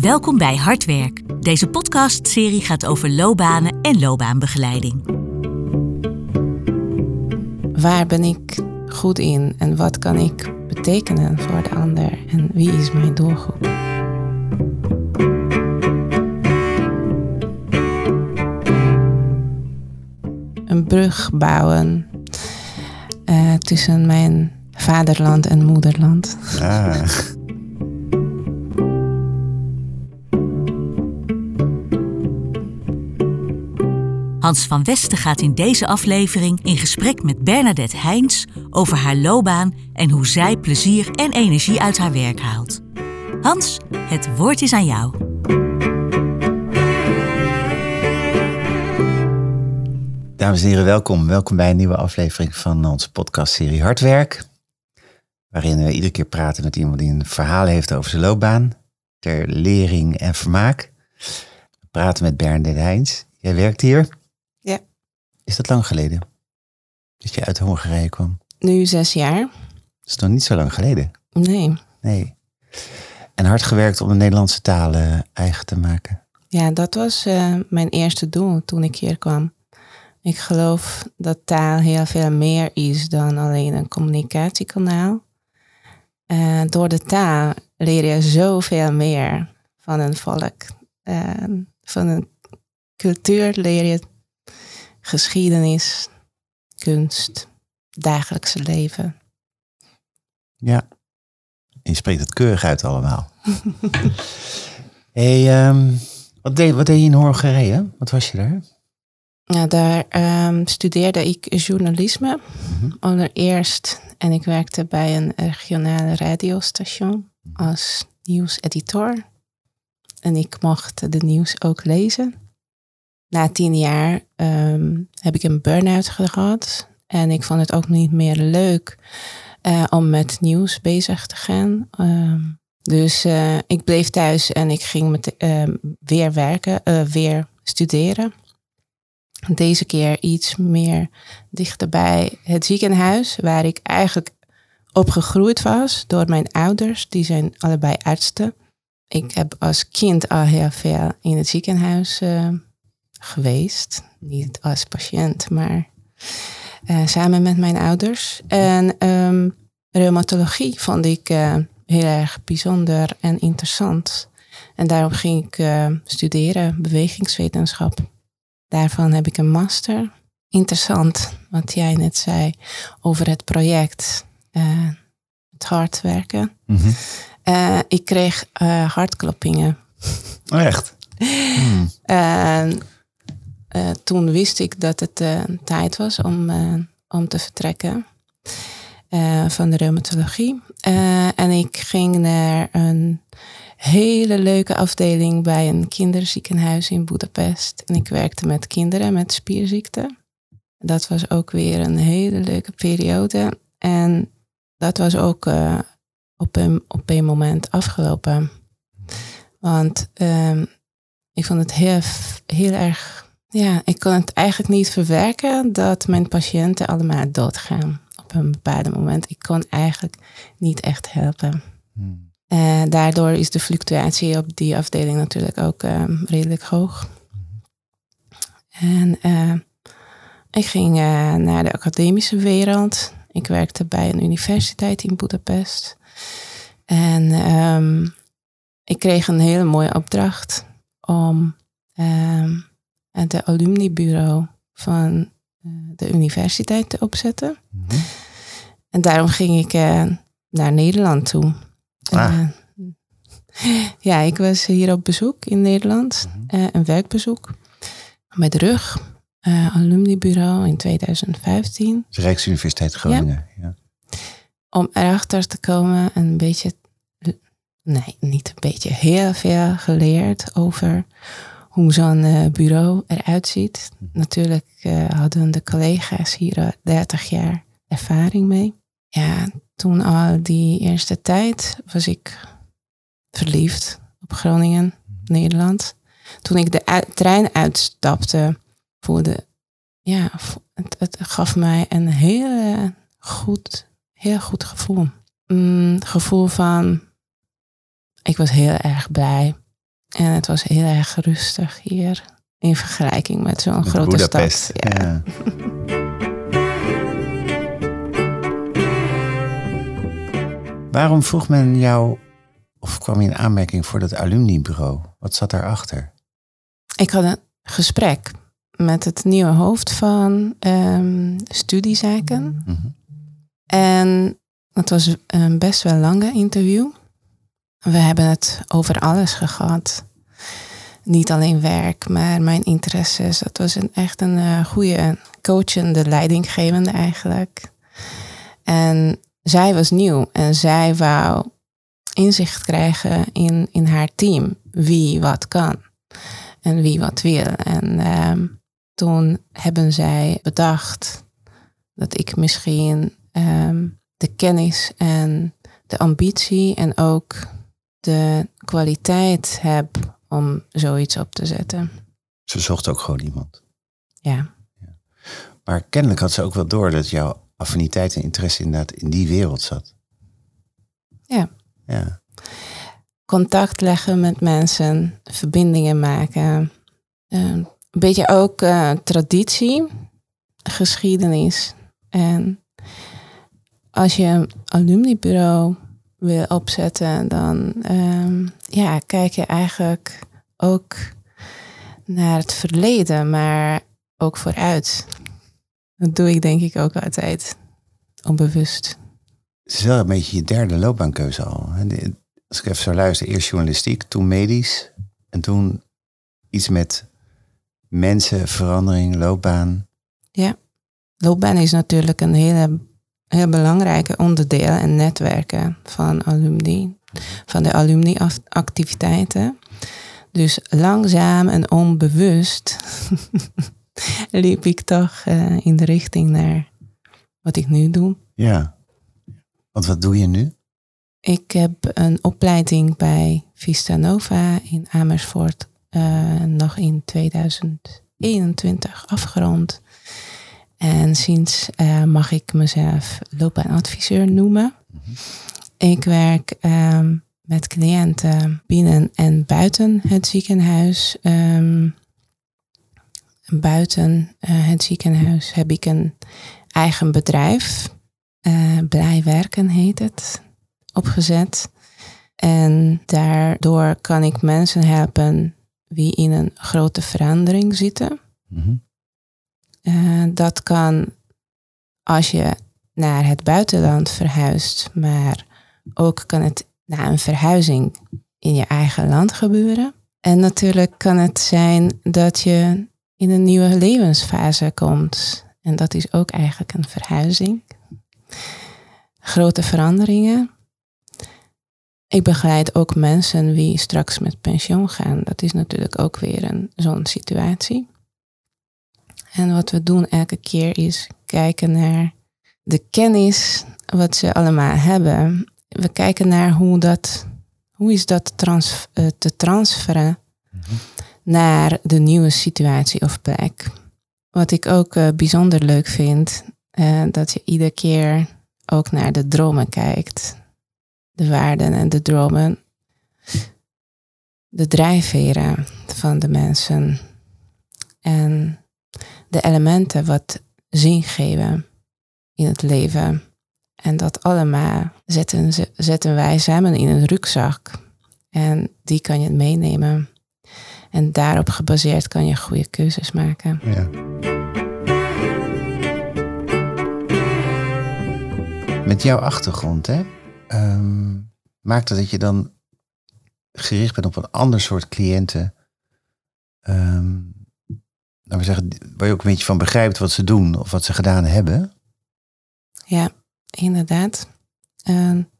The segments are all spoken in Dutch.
Welkom bij Hardwerk. Deze podcastserie gaat over loopbanen en loopbaanbegeleiding. Waar ben ik goed in en wat kan ik betekenen voor de ander en wie is mijn doelgroep? Een brug bouwen uh, tussen mijn vaderland en moederland. Ah. Hans van Westen gaat in deze aflevering in gesprek met Bernadette Heijns over haar loopbaan en hoe zij plezier en energie uit haar werk haalt. Hans, het woord is aan jou. Dames en heren, welkom. Welkom bij een nieuwe aflevering van onze podcastserie Hardwerk. Waarin we iedere keer praten met iemand die een verhaal heeft over zijn loopbaan. Ter lering en vermaak. We praten met Bernadette Heijns. Jij werkt hier. Is dat lang geleden? Dat je uit Hongarije kwam? Nu zes jaar. Dat is nog niet zo lang geleden. Nee. Nee. En hard gewerkt om de Nederlandse taal eigen te maken. Ja, dat was uh, mijn eerste doel toen ik hier kwam. Ik geloof dat taal heel veel meer is dan alleen een communicatiekanaal. Uh, door de taal leer je zoveel meer van een volk. Uh, van een cultuur leer je geschiedenis, kunst, dagelijkse leven. Ja, je spreekt het keurig uit allemaal. hey, um, wat, deed, wat deed je in Hongarije? Wat was je daar? Ja, daar um, studeerde ik journalisme mm allereerst. En ik werkte bij een regionale radiostation als nieuwseditor. En ik mocht de nieuws ook lezen na tien jaar ehm, heb ik een burn-out gehad. En ik vond het ook niet meer leuk uh, om met nieuws bezig te gaan. Ehm, dus uh, ik bleef thuis en ik ging met, uh, weer werken, uh, weer studeren. Deze keer iets meer dichterbij het ziekenhuis, waar ik eigenlijk opgegroeid was door mijn ouders. Die zijn allebei artsen. Ik heb als kind al heel veel in het ziekenhuis geweest. Niet als patiënt, maar uh, samen met mijn ouders. En um, reumatologie vond ik uh, heel erg bijzonder en interessant. En daarom ging ik uh, studeren bewegingswetenschap. Daarvan heb ik een master. Interessant wat jij net zei over het project, het hard werken. Mm -hmm. ik kreeg hartkloppingen. Oh, echt? Hmm. Uh, toen wist ik dat het uh, tijd was om, uh, om te vertrekken van de reumatologie. en ik ging naar een hele leuke afdeling bij een kinderziekenhuis in Budapest. En ik werkte met kinderen met spierziekten. Dat was ook weer een hele leuke periode. En dat was ook op, een, op een moment afgelopen. Want ehm, ik vond het heel, heel erg ja, ik kon het eigenlijk niet verwerken dat mijn patiënten allemaal doodgaan op een bepaald moment. Ik kon eigenlijk niet echt helpen. Hmm. Uh, daardoor is de fluctuatie op die afdeling natuurlijk ook uh, redelijk hoog. En uh, ik ging naar de academische wereld. Ik werkte bij een universiteit in Budapest. En um, ik kreeg een hele mooie opdracht om um, het alumnibureau van eh, de universiteit te opzetten. Mhm. En daarom ging ik uh, naar Nederland toe. Ah. Uh, ja, ik was hier op bezoek in Nederland, mm een werkbezoek met rug, alumnibureau in 2015. De Rijksuniversiteit Groningen. Ja. ja. Om erachter te komen, een beetje, nee, niet een beetje, heel veel geleerd over hoe zo'n uh, bureau eruit ziet. Mhm. Natuurlijk uh, hadden de collega's hier 30 jaar ervaring mee. Ja, toen al die eerste tijd was ik verliefd op Groningen, mhm. Nederland. Toen ik de trein uitstapte, voelde, ja, het, het, gaf mij een heel goed, heel goed gevoel. Mm, gevoel van, ik was heel erg blij En het was heel erg rustig hier in vergelijking met zo'n grote stad. Ja. Waarom vroeg men jou, of kwam je in aanmerking voor dat alumnibureau? Wat zat daarachter? Ik had een gesprek met het nieuwe hoofd van ehm, studiezaken. Mhm. En het was een best wel lange interview. We hebben het over alles gehad. Niet alleen werk, maar mijn interesses. Het was een, echt een eh, goede coachende, leidinggevende eigenlijk. En zij was nieuw en zij wou inzicht krijgen in, in haar team. Wie wat kan en wie wat wil. En ehm, toen hebben zij bedacht dat ik misschien ehm, de kennis en de ambitie en ook de kwaliteit heb om zoiets op te zetten. Ze zocht ook gewoon iemand. Ja, Maar kennelijk had ze ook wel door dat jouw affiniteit en interesse inderdaad in die wereld zat. Ja. Ja. contact leggen met mensen, verbindingen maken. Ehm, een beetje ook eh, traditie, geschiedenis. En als je een alumnibureau wil opzetten, dan ehm, ja, kijk je eigenlijk ook naar het verleden, maar ook vooruit. Dat doe ik denk ik ook altijd, onbewust. Het is wel een beetje je derde loopbaankeuze al. Als ik even zo luister, eerst journalistiek, toen medisch. En toen iets met mensen, verandering, loopbaan. Loopbaan is natuurlijk een hele, heel belangrijke onderdeel en netwerken van alumni, van de alumni-activiteiten. Dus langzaam en onbewust liep ik toch eh, in de richting naar wat ik nu doe. Ja. Want wat doe je nu? Ik heb een opleiding bij Vista Nova in Amersfoort eh, nog in 2021 afgerond. En sinds eh, mag ik mezelf loopbaanadviseur noemen. Ik werk ehm, met cliënten binnen en buiten het ziekenhuis. Ehm, buiten eh, het ziekenhuis heb ik een eigen bedrijf. Eh, Blij Werken heet het opgezet. En daardoor kan ik mensen helpen die in een grote verandering zitten. Mhm. Eh, dat kan als je naar het buitenland verhuist, maar ook kan het na een verhuizing in je eigen land gebeuren. En natuurlijk kan het zijn dat je in een nieuwe levensfase komt. En dat is ook eigenlijk een verhuizing. Grote veranderingen. Ik begeleid ook mensen die straks met pensioen gaan. Dat is natuurlijk ook weer een zo'n situatie. En wat we doen elke keer is kijken naar de kennis wat ze allemaal hebben. We kijken naar hoe dat, hoe is dat trans, eh, te transferen naar de nieuwe situatie of plek. Wat ik ook eh, bijzonder leuk vind, eh, dat je iedere keer ook naar de dromen kijkt. De waarden en de dromen. De drijfveren van de mensen. En de elementen wat zin geven in het leven. En dat allemaal zetten, ze- zetten wij samen in een rugzak. En die kan je meenemen. En daarop gebaseerd kan je goede keuzes maken. Ja. Met jouw achtergrond, hè? ehm, maakt het dat je dan gericht bent op een ander soort cliënten. ehm we zeggen, waar je ook een beetje van begrijpt wat ze doen of wat ze gedaan hebben. Ja, inderdaad. En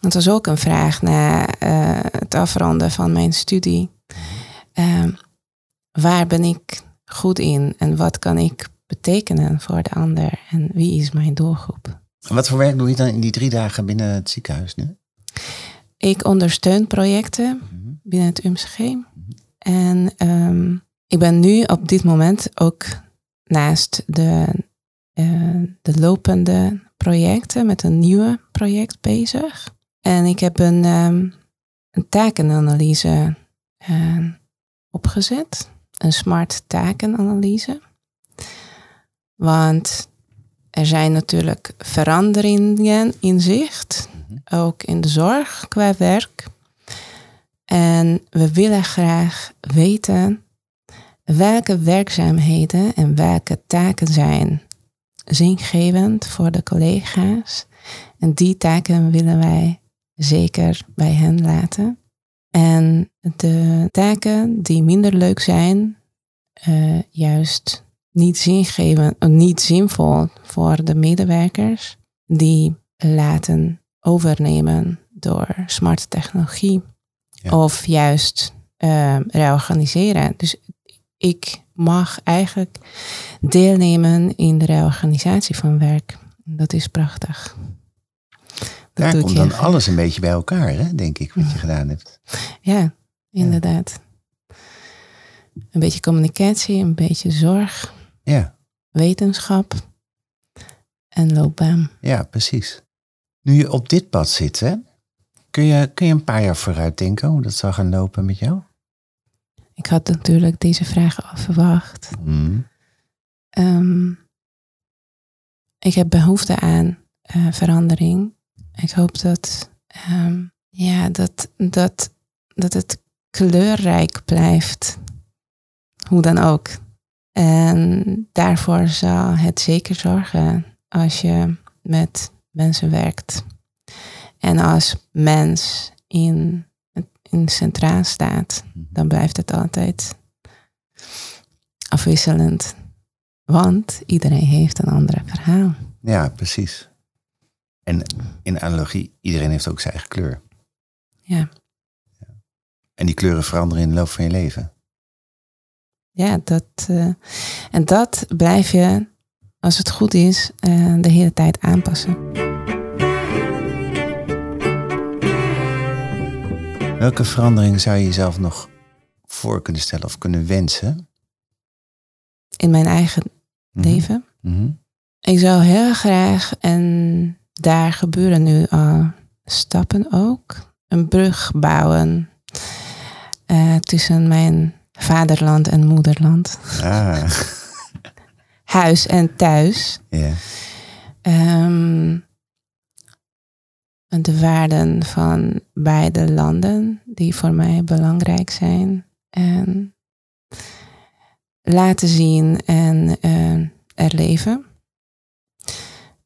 het was ook een vraag na eh, het afronden van mijn studie. Ehm, waar ben ik goed in en wat kan ik betekenen voor de ander en wie is mijn doelgroep? En Wat voor werk doe je dan in die drie dagen binnen het ziekenhuis nu? Ik ondersteun projecten Mhm. binnen het UMCG. En ehm, ik ben nu op dit moment ook naast de, eh, de lopende projecten met een nieuwe project bezig. En ik heb een, ehm, een takenanalyse uh, opgezet. Een smart takenanalyse. Want er zijn natuurlijk veranderingen in zicht, ook in de zorg qua werk. En we willen graag weten welke werkzaamheden en welke taken zijn zingevend voor de collega's. En die taken willen wij zeker bij hen laten. En de taken die minder leuk zijn, uh, juist niet zingevend, niet zinvol voor de medewerkers, die laten overnemen door smart technologie. Of juist uh, reorganiseren. Dus ik mag eigenlijk deelnemen in de reorganisatie van werk. Dat is prachtig. Dat Daar komt dan alles een beetje bij elkaar, hè, denk ik, wat je gedaan hebt. Ja, inderdaad. Een beetje communicatie, een beetje zorg. Ja. Wetenschap en loopbaan. Ja, precies. Nu je op dit pad zit, hè, kun, je, kun je een paar jaar vooruit denken hoe dat zal gaan lopen met jou? Ik had natuurlijk deze vraag al verwacht. Mm. Um, ik heb behoefte aan uh, verandering. Ik hoop dat, um, ja, dat, dat, dat het kleurrijk blijft. Hoe dan ook. En daarvoor zal het zeker zorgen als je met mensen werkt. En als mens in, in centraal staat, mhm. dan blijft het altijd afwisselend. Want iedereen heeft een ander verhaal. Ja, precies. En in analogie, iedereen heeft ook zijn eigen kleur. Ja. ja. En die kleuren veranderen in de loop van je leven. Ja, dat, uh, en dat blijf je, als het goed is, uh, de hele tijd aanpassen. Welke verandering zou je jezelf nog voor kunnen stellen of kunnen wensen? In mijn eigen mhm. leven? Mm Ik zou heel graag, en daar gebeuren nu al stappen ook, een brug bouwen uh, tussen mijn vaderland en moederland. Ah. Huis en thuis. Ja. Um, de waarden van beide landen die voor mij belangrijk zijn. En laten zien en uh, erleven.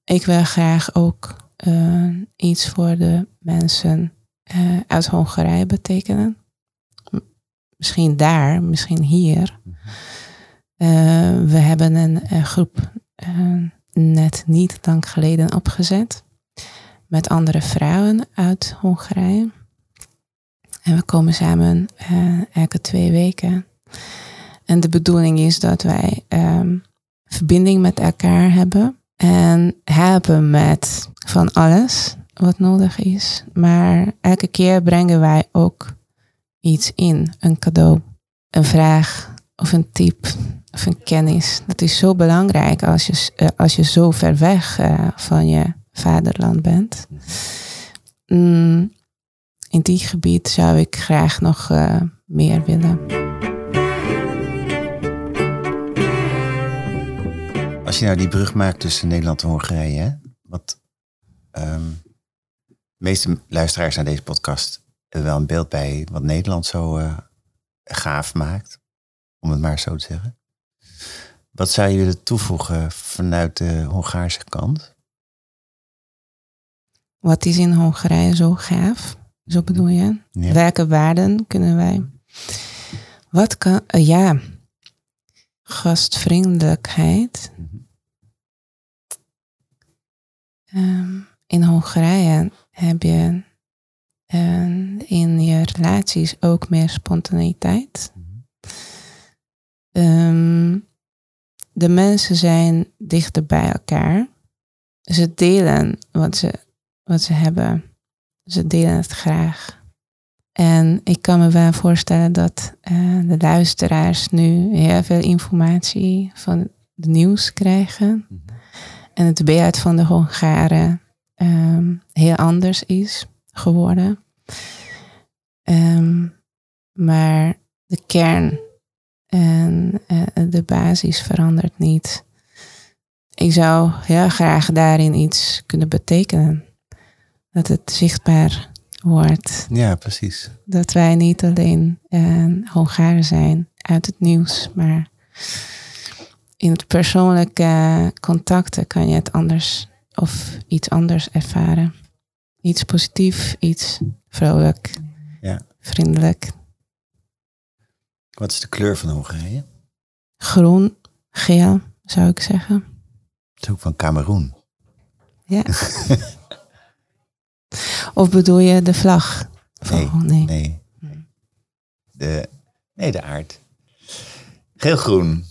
Ik wil graag ook uh, iets voor de mensen uh, uit Hongarije betekenen. Misschien daar, misschien hier. we hebben een, een groep net niet lang geleden opgezet met andere vrouwen uit Hongarije. En we komen samen uh, elke twee weken. En de bedoeling is dat wij um, verbinding met elkaar hebben. En helpen met van alles wat nodig is. Maar elke keer brengen wij ook iets in. Een cadeau, een vraag of een tip of een kennis. Dat is zo belangrijk als je, uh, als je zo ver weg uh, van je vaderland bent. Mm, in die gebied zou ik graag nog uh, meer willen. Als je nou die brug maakt tussen Nederland en Hongarije, wat um, de meeste luisteraars naar deze podcast hebben wel een beeld bij wat Nederland zo uh, gaaf maakt, om het maar zo te zeggen. Wat zou je willen toevoegen vanuit de Hongaarse kant? Wat is in Hongarije zo gaaf? Zo bedoel je? Welke waarden kunnen wij? Wat kan, uh, ja, gastvriendelijkheid. Um, in Hongarije heb je in je relaties ook meer spontaniteit. Um, de mensen zijn dichter bij elkaar. Ze delen wat ze wat ze hebben. Ze delen het graag. En ik kan me wel voorstellen dat uh, de luisteraars nu heel veel informatie van het nieuws krijgen. Mhm. En het beeld van de Hongaren um, heel anders is geworden. Ehm, maar de kern en eh, de basis verandert niet. Ik zou heel graag daarin iets kunnen betekenen. Dat het zichtbaar wordt. Ja, precies. Dat wij niet alleen uh, Hongaren zijn uit het nieuws, maar in het persoonlijke contacten kan je het anders of iets anders ervaren. Iets positief, iets vrolijk, ja. vriendelijk. Wat is de kleur van Hongarije? Groen, geel zou ik zeggen. Het is ook van Cameroen. Ja. of bedoel je de vlag? Nee, oh, nee. nee. De, nee, de aard. Geel-groen.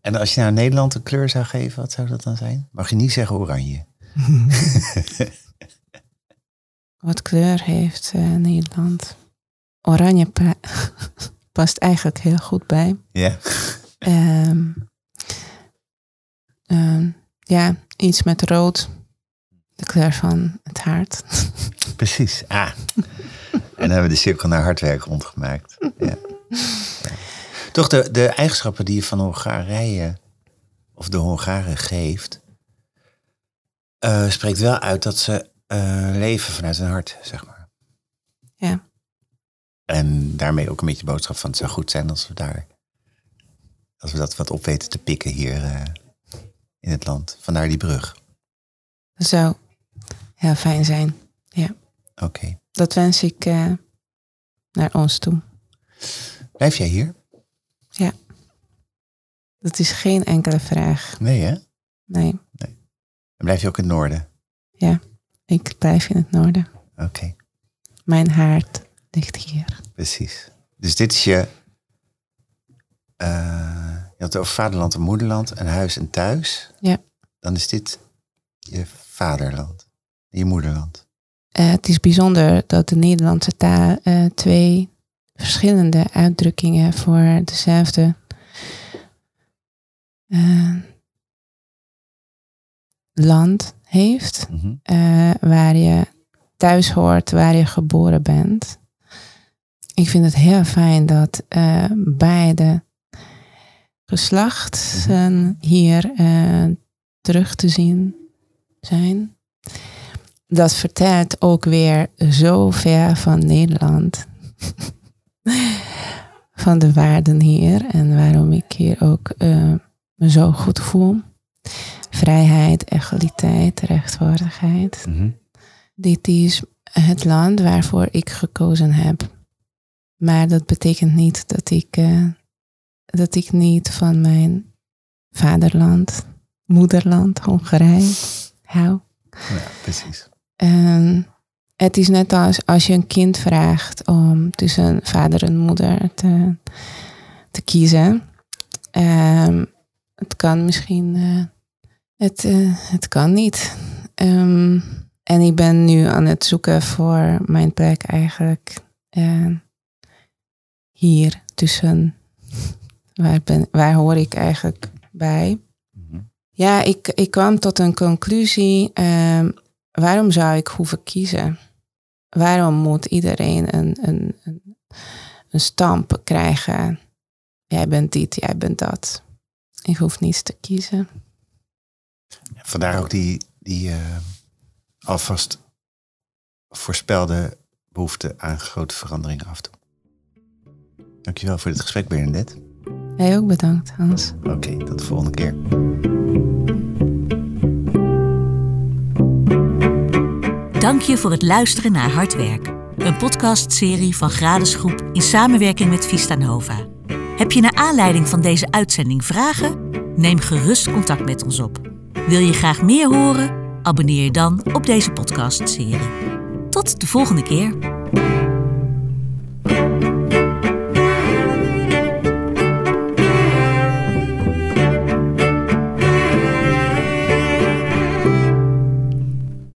En als je naar Nederland een kleur zou geven, wat zou dat dan zijn? Mag je niet zeggen oranje? wat kleur heeft uh, Nederland? Oranje past eigenlijk heel goed bij. Ja. Um, um, ja, iets met rood. De kleur van het hart. Precies. Ah. en dan hebben we de cirkel naar hardwerk rondgemaakt. Ja. ja. Toch de, de eigenschappen die je van Hongarije of de Hongaren geeft, uh, spreekt wel uit dat ze uh, leven vanuit hun hart, zeg maar. Ja. En daarmee ook een beetje de boodschap van het zou goed zijn als we daar, als we dat wat op weten te pikken hier uh, in het land. Vandaar die brug. Dat zou heel fijn zijn, ja. Oké. Okay. Dat wens ik naar ons toe. Blijf jij hier? Ja. Dat is geen enkele vraag. Nee, hè? Nee. nee. En blijf je ook in het noorden? Ja, ik blijf in het noorden. Oké. Okay. Mijn hart ligt hier. Precies. Dus dit is je. Uh, je had het over vaderland en moederland, en huis en thuis. Ja. Dan is dit je vaderland, je moederland. Uh, het is bijzonder dat de Nederlandse taal uh, twee verschillende uitdrukkingen voor dezelfde uh, land heeft, Mhm. waar je thuis hoort, waar je geboren bent. Ik vind het heel fijn dat beide geslachten Mhm. hier terug te zien zijn. Dat vertelt ook weer zo ver van Nederland van de waarden hier en waarom ik hier ook uh, me zo goed voel. Vrijheid, egaliteit, rechtvaardigheid. Mm -hmm. Dit is het land waarvoor ik gekozen heb. Maar dat betekent niet dat ik, uh, dat ik niet van mijn vaderland, moederland, Hongarije hou. Ja, precies. En het is net als als je een kind vraagt om tussen vader en moeder te, te kiezen. Um, het kan misschien, uh, het, uh, het kan niet. Um, en ik ben nu aan het zoeken voor mijn plek eigenlijk uh, hier tussen, waar, ben, waar hoor ik eigenlijk bij? -hmm. Ja, ik, ik kwam tot een conclusie. Um, waarom zou ik hoeven kiezen? Waarom moet iedereen een, een, een, een stamp krijgen? Jij bent dit, jij bent dat. Ik hoef niets te kiezen. Vandaar ook die, die uh, alvast voorspelde behoefte aan grote veranderingen af te doen. Dankjewel voor dit gesprek, Bernadette. Jij ook bedankt, Hans. Oké, okay, tot de volgende keer. Dank je voor het luisteren naar Hardwerk, een podcastserie van Gradesgroep in samenwerking met Vista Nova. Heb je naar aanleiding van deze uitzending vragen? Neem gerust contact met ons op. Wil je graag meer horen? Abonneer je dan op deze podcastserie. Tot de volgende keer.